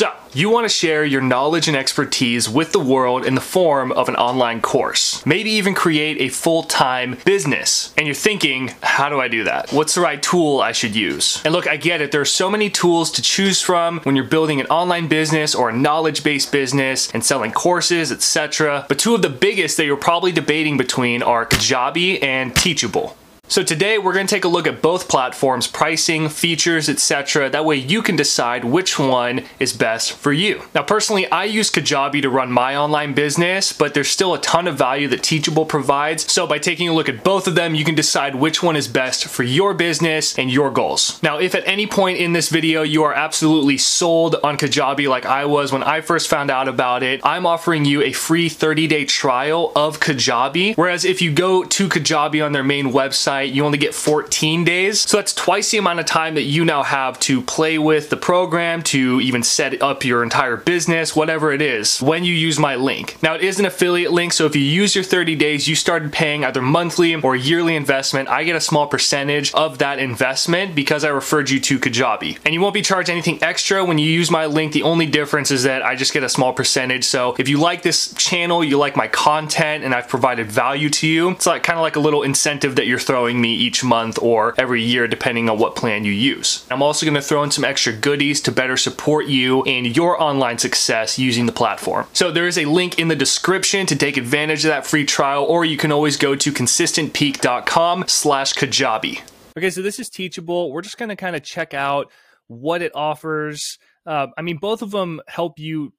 So, you want to share your knowledge and expertise with the world in the form of an online course. Maybe even create a full time business. And you're thinking, how do I do that? What's the right tool I should use? And look, I get it. There are so many tools to choose from when you're building an online business or a knowledge based business and selling courses, etc. But two of the biggest that you're probably debating between are Kajabi and Teachable. So today we're going to take a look at both platforms, pricing, features, etc. That way you can decide which one is best for you. Now personally, I use Kajabi to run my online business, but there's still a ton of value that Teachable provides. So by taking a look at both of them, you can decide which one is best for your business and your goals. Now, if at any point in this video you are absolutely sold on Kajabi like I was when I first found out about it, I'm offering you a free 30-day trial of Kajabi. Whereas if you go to Kajabi on their main website, you only get 14 days. So that's twice the amount of time that you now have to play with the program, to even set up your entire business, whatever it is, when you use my link. Now it is an affiliate link, so if you use your 30 days, you started paying either monthly or yearly investment, I get a small percentage of that investment because I referred you to Kajabi. And you won't be charged anything extra when you use my link. The only difference is that I just get a small percentage. So if you like this channel, you like my content, and I've provided value to you, it's like kind of like a little incentive that you're throwing me each month or every year depending on what plan you use. I'm also going to throw in some extra goodies to better support you and your online success using the platform. So there is a link in the description to take advantage of that free trial or you can always go to consistentpeak.com slash Kajabi. Okay, so this is Teachable. We're just going to kind of check out what it offers. Uh, I mean, both of them help you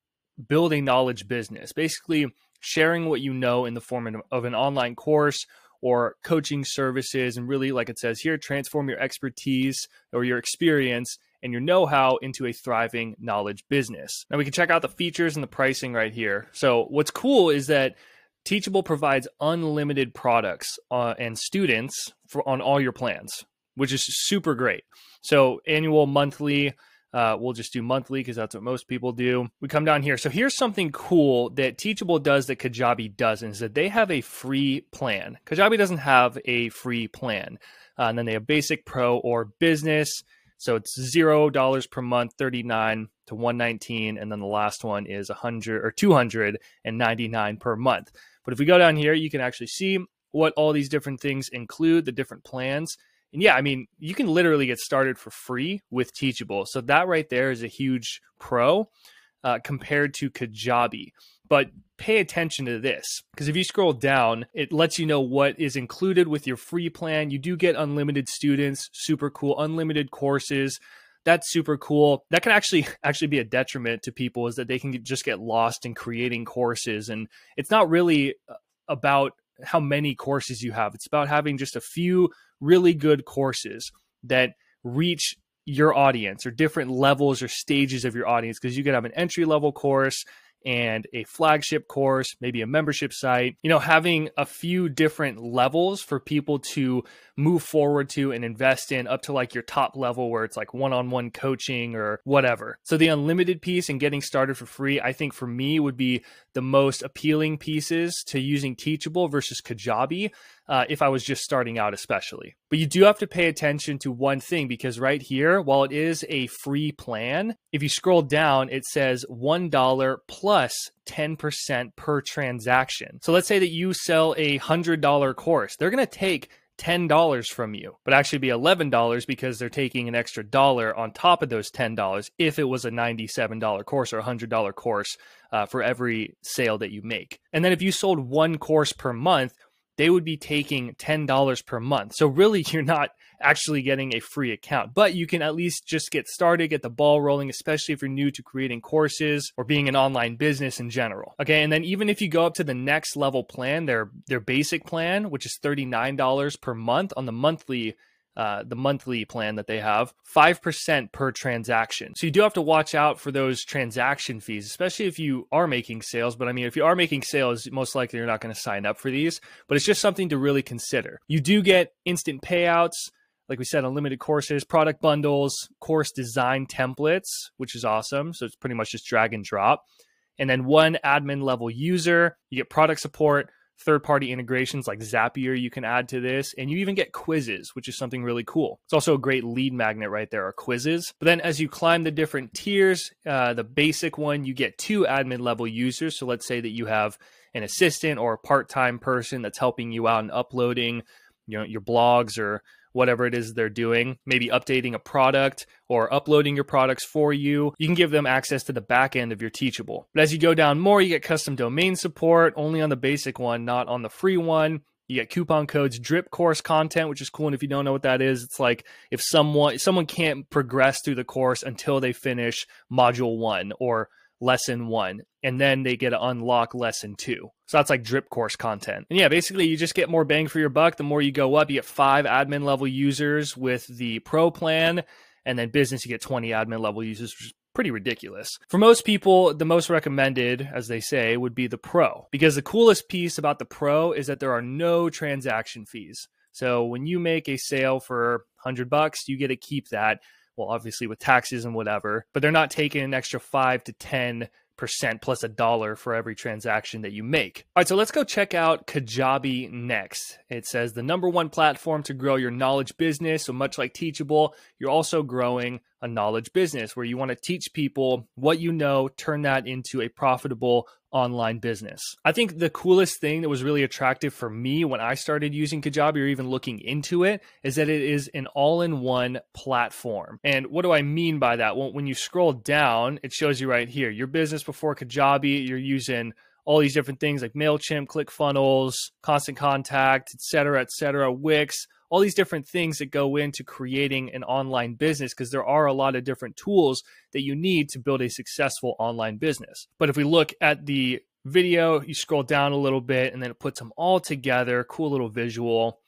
build a knowledge business. Basically, sharing what you know in the form of an online course or coaching services and really like it says here transform your expertise or your experience and your know-how into a thriving knowledge business. Now we can check out the features and the pricing right here. So what's cool is that Teachable provides unlimited products uh, and students for on all your plans, which is super great. So annual, monthly, uh, we'll just do monthly because that's what most people do. We come down here. So here's something cool that Teachable does that Kajabi doesn't is that they have a free plan. Kajabi doesn't have a free plan. Uh, and then they have basic pro or business. So it's zero dollars per month, 39 to 119. And then the last one is a 100 or 299 per month. But if we go down here, you can actually see what all these different things include, the different plans. And yeah, I mean, you can literally get started for free with Teachable. So that right there is a huge pro uh, compared to Kajabi. But pay attention to this because if you scroll down, it lets you know what is included with your free plan. You do get unlimited students, super cool, unlimited courses. That's super cool. That can actually actually be a detriment to people is that they can just get lost in creating courses and it's not really uh, about how many courses you have. It's about having just a few really good courses that reach your audience or different levels or stages of your audience because you could have an entry level course and a flagship course, maybe a membership site, you know, having a few different levels for people to move forward to and invest in up to like your top level where it's like one on one coaching or whatever. So the unlimited piece and getting started for free, I think for me would be the most appealing pieces to using Teachable versus Kajabi uh, if I was just starting out, especially. But you do have to pay attention to one thing because right here, while it is a free plan, if you scroll down, it says $1 plus 10% per transaction. So let's say that you sell a $100 course. They're going to take $10 from you, but actually be $11 because they're taking an extra dollar on top of those $10 if it was a $97 course or a $100 course uh, for every sale that you make. And then if you sold one course per month, they would be taking $10 per month. So really you're not actually getting a free account, but you can at least just get started, get the ball rolling, especially if you're new to creating courses or being an online business in general. Okay. And then even if you go up to the next level plan, their, their basic plan, which is $39 per month on the monthly uh, the monthly plan that they have, 5% per transaction. So you do have to watch out for those transaction fees, especially if you are making sales. But I mean, if you are making sales, most likely you're not going to sign up for these, but it's just something to really consider. You do get instant payouts. Like we said, unlimited courses, product bundles, course design templates, which is awesome. So it's pretty much just drag and drop. And then one admin level user, you get product support, third party integrations like Zapier you can add to this. And you even get quizzes, which is something really cool. It's also a great lead magnet right there, are quizzes. But then as you climb the different tiers, uh, the basic one, you get two admin level users. So let's say that you have an assistant or a part time person that's helping you out and uploading you know, your blogs or whatever it is they're doing, maybe updating a product or uploading your products for you. You can give them access to the back end of your Teachable. But as you go down more, you get custom domain support only on the basic one, not on the free one. You get coupon codes, drip course content, which is cool. And if you don't know what that is, it's like if someone someone can't progress through the course until they finish module one or lesson one, and then they get to unlock lesson two. So that's like drip course content. And yeah, basically you just get more bang for your buck. The more you go up, you get five admin level users with the pro plan, and then business, you get 20 admin level users, which is pretty ridiculous. For most people, the most recommended, as they say, would be the pro. Because the coolest piece about the pro is that there are no transaction fees. So when you make a sale for 100 bucks, you get to keep that well, obviously with taxes and whatever, but they're not taking an extra five to 10 percent plus a dollar for every transaction that you make. All right, so let's go check out Kajabi next. It says the number one platform to grow your knowledge business. So much like Teachable, you're also growing a knowledge business where you want to teach people what you know, turn that into a profitable online business. I think the coolest thing that was really attractive for me when I started using Kajabi or even looking into it is that it is an all in one platform. And what do I mean by that? Well, when you scroll down, it shows you right here your business before Kajabi, you're using all these different things like MailChimp, ClickFunnels, Constant Contact, et cetera, et cetera, Wix all these different things that go into creating an online business because there are a lot of different tools that you need to build a successful online business. But if we look at the video, you scroll down a little bit and then it puts them all together, cool little visual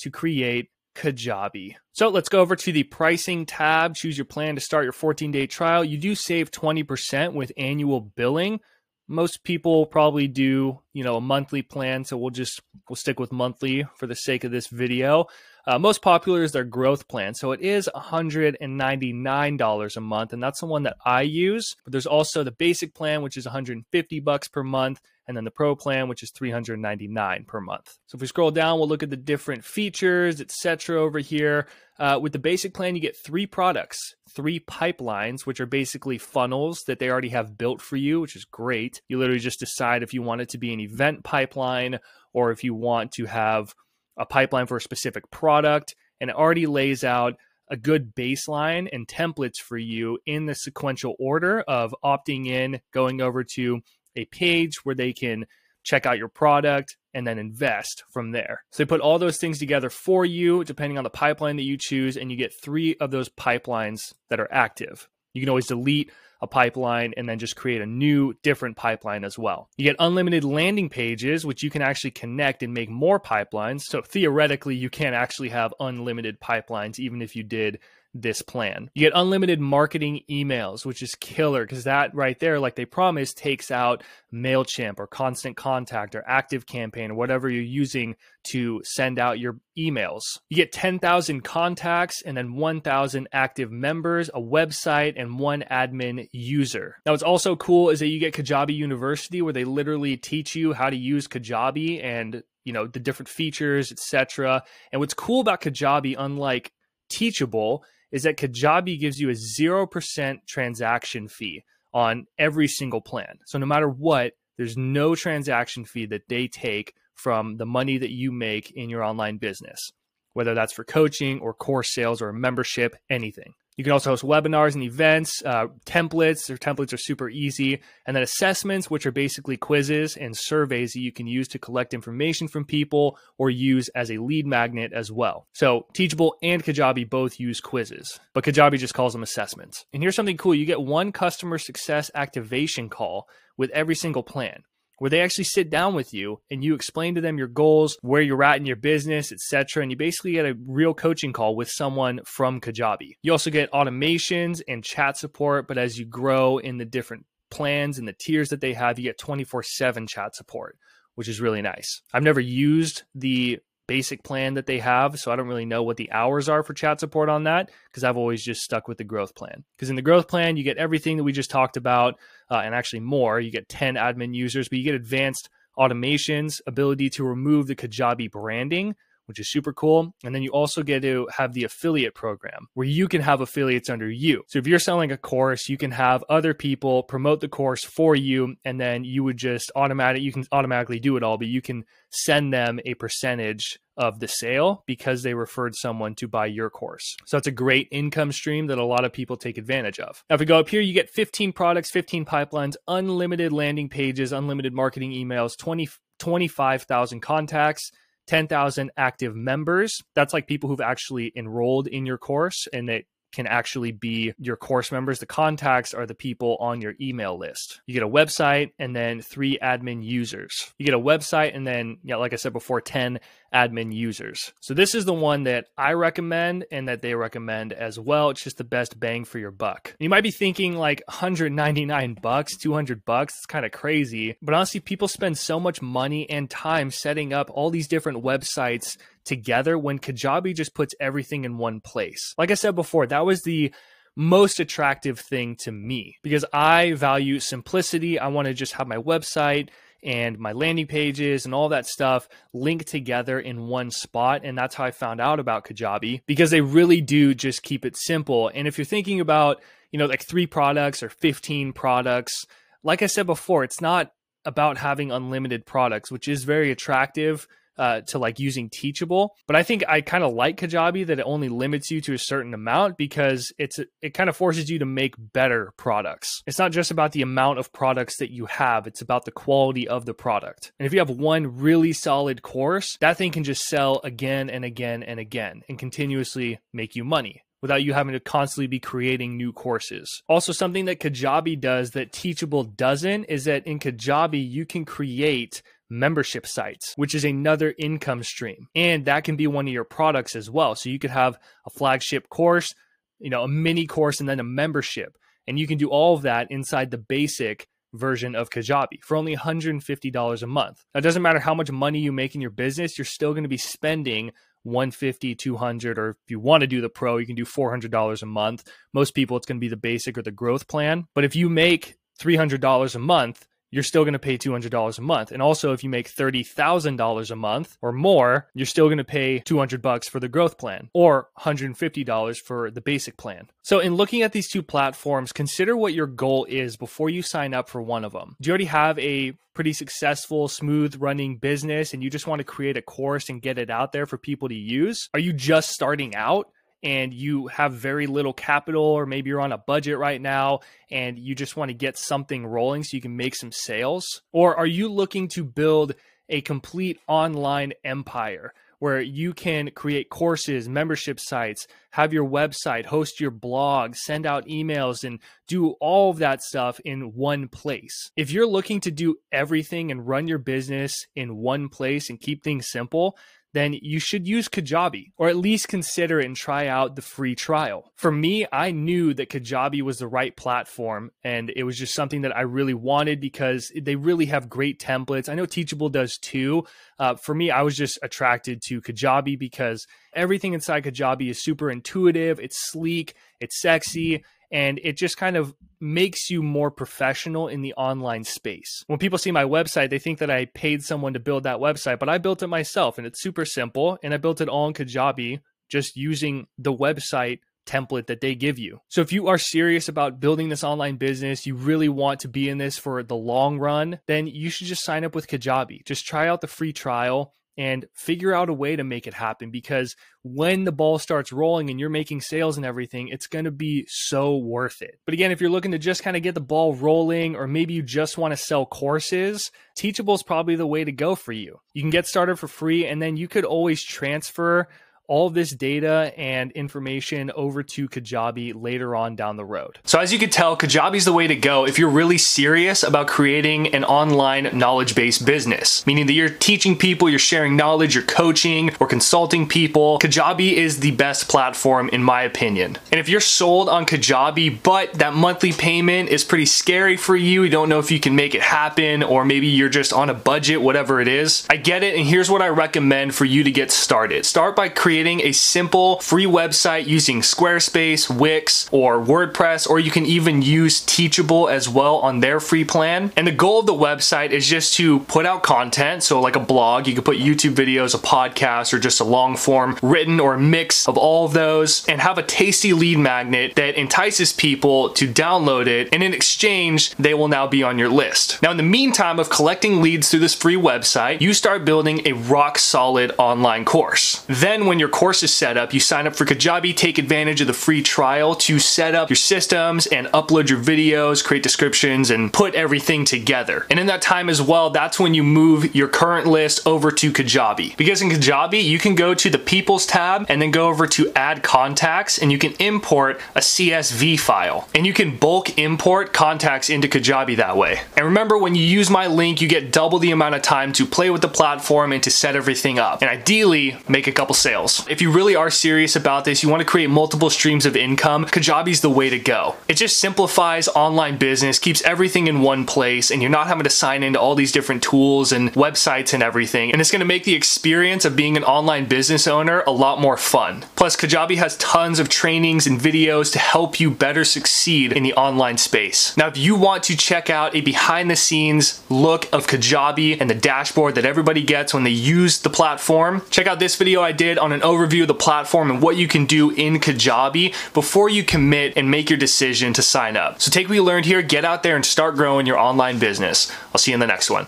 to create Kajabi. So let's go over to the pricing tab, choose your plan to start your 14 day trial. You do save 20% with annual billing most people probably do you know a monthly plan so we'll just we'll stick with monthly for the sake of this video. Uh, most popular is their growth plan so it is $199 a month and that's the one that i use but there's also the basic plan which is 150 bucks per month and then the pro plan which is 399 per month so if we scroll down we'll look at the different features etc over here uh, with the basic plan, you get three products, three pipelines, which are basically funnels that they already have built for you, which is great. You literally just decide if you want it to be an event pipeline or if you want to have a pipeline for a specific product, and it already lays out a good baseline and templates for you in the sequential order of opting in, going over to a page where they can check out your product, and then invest from there. So they put all those things together for you, depending on the pipeline that you choose, and you get three of those pipelines that are active. You can always delete a pipeline and then just create a new, different pipeline as well. You get unlimited landing pages, which you can actually connect and make more pipelines. So theoretically, you can actually have unlimited pipelines, even if you did this plan. You get unlimited marketing emails, which is killer because that right there, like they promised, takes out MailChimp or Constant Contact or Active Campaign or whatever you're using to send out your emails. You get 10,000 contacts and then 1,000 active members, a website, and one admin user. Now, what's also cool is that you get Kajabi University where they literally teach you how to use Kajabi and you know the different features etc and what's cool about kajabi unlike teachable is that Kajabi gives you a 0% transaction fee on every single plan. So no matter what, there's no transaction fee that they take from the money that you make in your online business, whether that's for coaching or course sales or membership, anything. You can also host webinars and events, uh, templates. Their templates are super easy. And then assessments, which are basically quizzes and surveys that you can use to collect information from people or use as a lead magnet as well. So Teachable and Kajabi both use quizzes, but Kajabi just calls them assessments. And here's something cool you get one customer success activation call with every single plan where they actually sit down with you and you explain to them your goals, where you're at in your business, etc. And you basically get a real coaching call with someone from Kajabi. You also get automations and chat support, but as you grow in the different plans and the tiers that they have, you get 24/7 chat support, which is really nice. I've never used the basic plan that they have. So I don't really know what the hours are for chat support on that because I've always just stuck with the growth plan. Because in the growth plan, you get everything that we just talked about uh, and actually more. You get 10 admin users, but you get advanced automations, ability to remove the Kajabi branding, which is super cool. And then you also get to have the affiliate program where you can have affiliates under you. So if you're selling a course, you can have other people promote the course for you, and then you would just automatic you can automatically do it all, but you can send them a percentage of the sale because they referred someone to buy your course. So it's a great income stream that a lot of people take advantage of. Now, if we go up here, you get 15 products, 15 pipelines, unlimited landing pages, unlimited marketing emails, 20, 25,000 contacts. 10,000 active members. That's like people who've actually enrolled in your course and that can actually be your course members. The contacts are the people on your email list. You get a website and then three admin users. You get a website and then, yeah, like I said before, 10 admin users. So this is the one that I recommend and that they recommend as well. It's just the best bang for your buck. You might be thinking like 199 bucks, 200 bucks. It's kind of crazy. But honestly, people spend so much money and time setting up all these different websites together when Kajabi just puts everything in one place. Like I said before, that was the most attractive thing to me because I value simplicity. I want to just have my website and my landing pages and all that stuff linked together in one spot. And that's how I found out about Kajabi because they really do just keep it simple. And if you're thinking about, you know, like three products or 15 products, like I said before, it's not about having unlimited products, which is very attractive uh, to like using Teachable. But I think I kind of like Kajabi that it only limits you to a certain amount because it's it kind of forces you to make better products. It's not just about the amount of products that you have; it's about the quality of the product. And if you have one really solid course, that thing can just sell again and again and again and continuously make you money without you having to constantly be creating new courses. Also, something that Kajabi does that Teachable doesn't is that in Kajabi, you can create membership sites, which is another income stream. And that can be one of your products as well. So you could have a flagship course, you know, a mini course, and then a membership. And you can do all of that inside the basic version of Kajabi for only $150 a month. Now, it doesn't matter how much money you make in your business, you're still going to be spending 150 200 or if you want to do the pro you can do $400 a month most people it's going to be the basic or the growth plan but if you make $300 a month you're still going to pay $200 a month. And also if you make $30,000 a month or more, you're still going to pay 200 bucks for the growth plan or $150 for the basic plan. So in looking at these two platforms, consider what your goal is before you sign up for one of them. Do you already have a pretty successful, smooth running business and you just want to create a course and get it out there for people to use? Are you just starting out? And you have very little capital, or maybe you're on a budget right now and you just want to get something rolling so you can make some sales? Or are you looking to build a complete online empire where you can create courses, membership sites, have your website, host your blog, send out emails, and do all of that stuff in one place. If you're looking to do everything and run your business in one place and keep things simple, then you should use Kajabi or at least consider and try out the free trial. For me, I knew that Kajabi was the right platform and it was just something that I really wanted because they really have great templates. I know Teachable does too. Uh, for me, I was just attracted to Kajabi because everything inside Kajabi is super intuitive, it's sleek, it's sexy, and it just kind of makes you more professional in the online space. When people see my website, they think that I paid someone to build that website, but I built it myself and it's super simple. And I built it all in Kajabi just using the website template that they give you. So if you are serious about building this online business, you really want to be in this for the long run, then you should just sign up with Kajabi. Just try out the free trial and figure out a way to make it happen because when the ball starts rolling and you're making sales and everything, it's going to be so worth it. But again, if you're looking to just kind of get the ball rolling or maybe you just want to sell courses, Teachable is probably the way to go for you. You can get started for free and then you could always transfer all this data and information over to Kajabi later on down the road. So as you can tell, Kajabi is the way to go if you're really serious about creating an online knowledge-based business, meaning that you're teaching people, you're sharing knowledge, you're coaching or consulting people. Kajabi is the best platform in my opinion. And if you're sold on Kajabi, but that monthly payment is pretty scary for you, you don't know if you can make it happen, or maybe you're just on a budget, whatever it is, I get it. And here's what I recommend for you to get started. Start by creating creating a simple free website using Squarespace, Wix, or WordPress, or you can even use Teachable as well on their free plan. And the goal of the website is just to put out content. So like a blog, you could put YouTube videos, a podcast, or just a long form written or mix of all of those and have a tasty lead magnet that entices people to download it. And in exchange, they will now be on your list. Now, in the meantime of collecting leads through this free website, you start building a rock solid online course. Then when your course is set up, you sign up for Kajabi, take advantage of the free trial to set up your systems and upload your videos, create descriptions, and put everything together. And in that time as well, that's when you move your current list over to Kajabi. Because in Kajabi, you can go to the People's tab and then go over to Add Contacts and you can import a CSV file. And you can bulk import contacts into Kajabi that way. And remember, when you use my link, you get double the amount of time to play with the platform and to set everything up. And ideally, make a couple sales. If you really are serious about this, you want to create multiple streams of income, Kajabi's the way to go. It just simplifies online business, keeps everything in one place, and you're not having to sign into all these different tools and websites and everything. And it's going to make the experience of being an online business owner a lot more fun. Plus, Kajabi has tons of trainings and videos to help you better succeed in the online space. Now, if you want to check out a behind the scenes look of Kajabi and the dashboard that everybody gets when they use the platform, check out this video I did on an overview of the platform and what you can do in Kajabi before you commit and make your decision to sign up. So take what you learned here, get out there and start growing your online business. I'll see you in the next one.